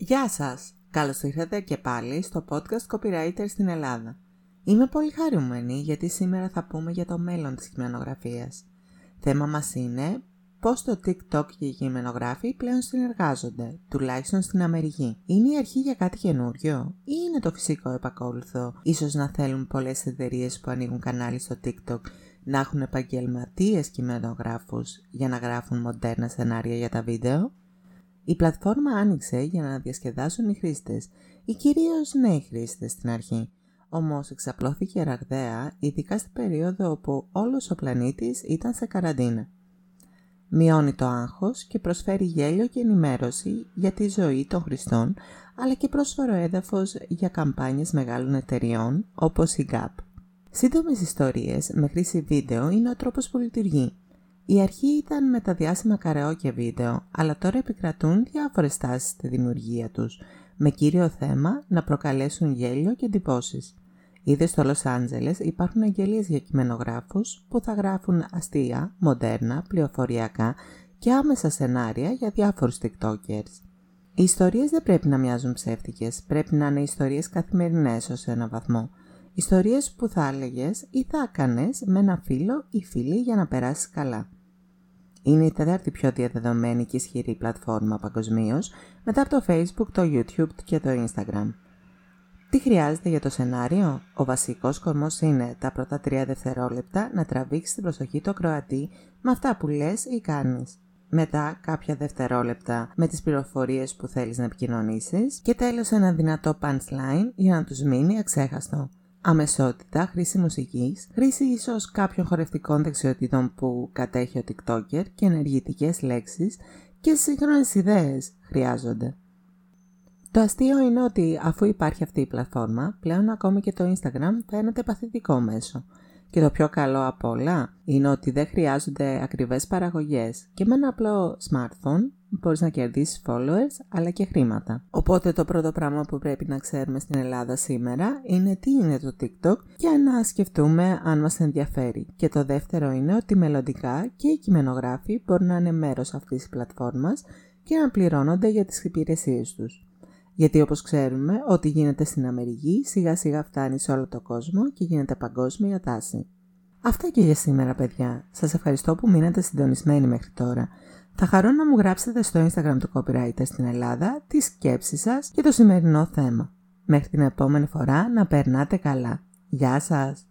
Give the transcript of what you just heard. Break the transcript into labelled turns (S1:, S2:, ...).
S1: Γεια σας! Καλώς ήρθατε και πάλι στο podcast Copywriter στην Ελλάδα. Είμαι πολύ χαρούμενη γιατί σήμερα θα πούμε για το μέλλον της κειμενογραφίας. Θέμα μας είναι πώς το TikTok και οι κειμενογράφοι πλέον συνεργάζονται, τουλάχιστον στην Αμερική. Είναι η αρχή για κάτι καινούριο ή είναι το φυσικό επακόλουθο; Ίσως να θέλουν πολλές εταιρείες που ανοίγουν κανάλι στο TikTok να έχουν επαγγελματίες κειμενογράφους για να γράφουν μοντέρνα σενάρια για τα βίντεο; Η πλατφόρμα άνοιξε για να διασκεδάσουν οι χρήστες ή κυρίως νέοι χρήστες στην αρχή. Όμως εξαπλώθηκε ραγδαία, ειδικά στην περίοδο όπου όλος ο πλανήτης ήταν σε καραντίνα. Μειώνει το άγχος και προσφέρει γέλιο και ενημέρωση για τη ζωή των χρηστών, αλλά και πρόσφορο έδαφος για καμπάνιες μεγάλων εταιριών όπως η Gap. Σύντομες ιστορίες με χρήση βίντεο είναι ο τρόπος που λειτουργεί. Η αρχή ήταν με τα διάσημα καρεόκια βίντεο, αλλά τώρα επικρατούν διάφορες τάσεις στη δημιουργία τους, με κύριο θέμα να προκαλέσουν γέλιο και εντυπώσεις. Ήδη στο Λος Άντζελες υπάρχουν αγγελίες για κειμενογράφους που θα γράφουν αστεία, μοντέρνα, πληροφοριακά και άμεσα σενάρια για διάφορους tiktokers. Οι ιστορίες δεν πρέπει να μοιάζουν ψεύτικες, πρέπει να είναι ιστορίες καθημερινές ως ένα βαθμό. Ιστορίες που θα έλεγες ή θα έκανες με ένα φίλο ή φίλη για να περάσεις καλά. Είναι η τέταρτη πιο διαδεδομένη και ισχυρή πλατφόρμα παγκοσμίως μετά από το Facebook, το YouTube και το Instagram. Τι χρειάζεται για το σενάριο; Ο βασικός κορμός είναι τα πρώτα τρία δευτερόλεπτα να τραβήξεις την προσοχή του ακροατή με αυτά που λες ή κάνεις. Μετά κάποια δευτερόλεπτα με τις πληροφορίες που θέλεις να επικοινωνήσεις και τέλος ένα δυνατό punchline για να τους μείνει αξέχαστο αμεσότητα, χρήση μουσικής, χρήση ίσως κάποιων χορευτικών δεξιοτήτων που κατέχει ο TikToker και ενεργητικές λέξεις και σύγχρονες ιδέες χρειάζονται. Το αστείο είναι ότι αφού υπάρχει αυτή η πλατφόρμα, πλέον ακόμη και το Instagram φαίνεται παθητικό μέσο. Και το πιο καλό απ' όλα είναι ότι δεν χρειάζονται ακριβές παραγωγές και με ένα απλό smartphone μπορείς να κερδίσεις followers αλλά και χρήματα. Οπότε το πρώτο πράγμα που πρέπει να ξέρουμε στην Ελλάδα σήμερα είναι τι είναι το TikTok και να σκεφτούμε αν μας ενδιαφέρει. Και το δεύτερο είναι ότι μελλοντικά και οι κειμενογράφοι μπορούν να είναι μέρος αυτής της πλατφόρμας και να πληρώνονται για τις υπηρεσίες τους. Γιατί όπως ξέρουμε, ό,τι γίνεται στην Αμερική σιγά σιγά φτάνει σε όλο το κόσμο και γίνεται παγκόσμια τάση. Αυτά και για σήμερα παιδιά. Σας ευχαριστώ που μείνατε συντονισμένοι μέχρι τώρα. Θα χαρώ να μου γράψετε στο Instagram του Copywriter στην Ελλάδα τις σκέψεις σας και το σημερινό θέμα. Μέχρι την επόμενη φορά να περνάτε καλά. Γεια σας!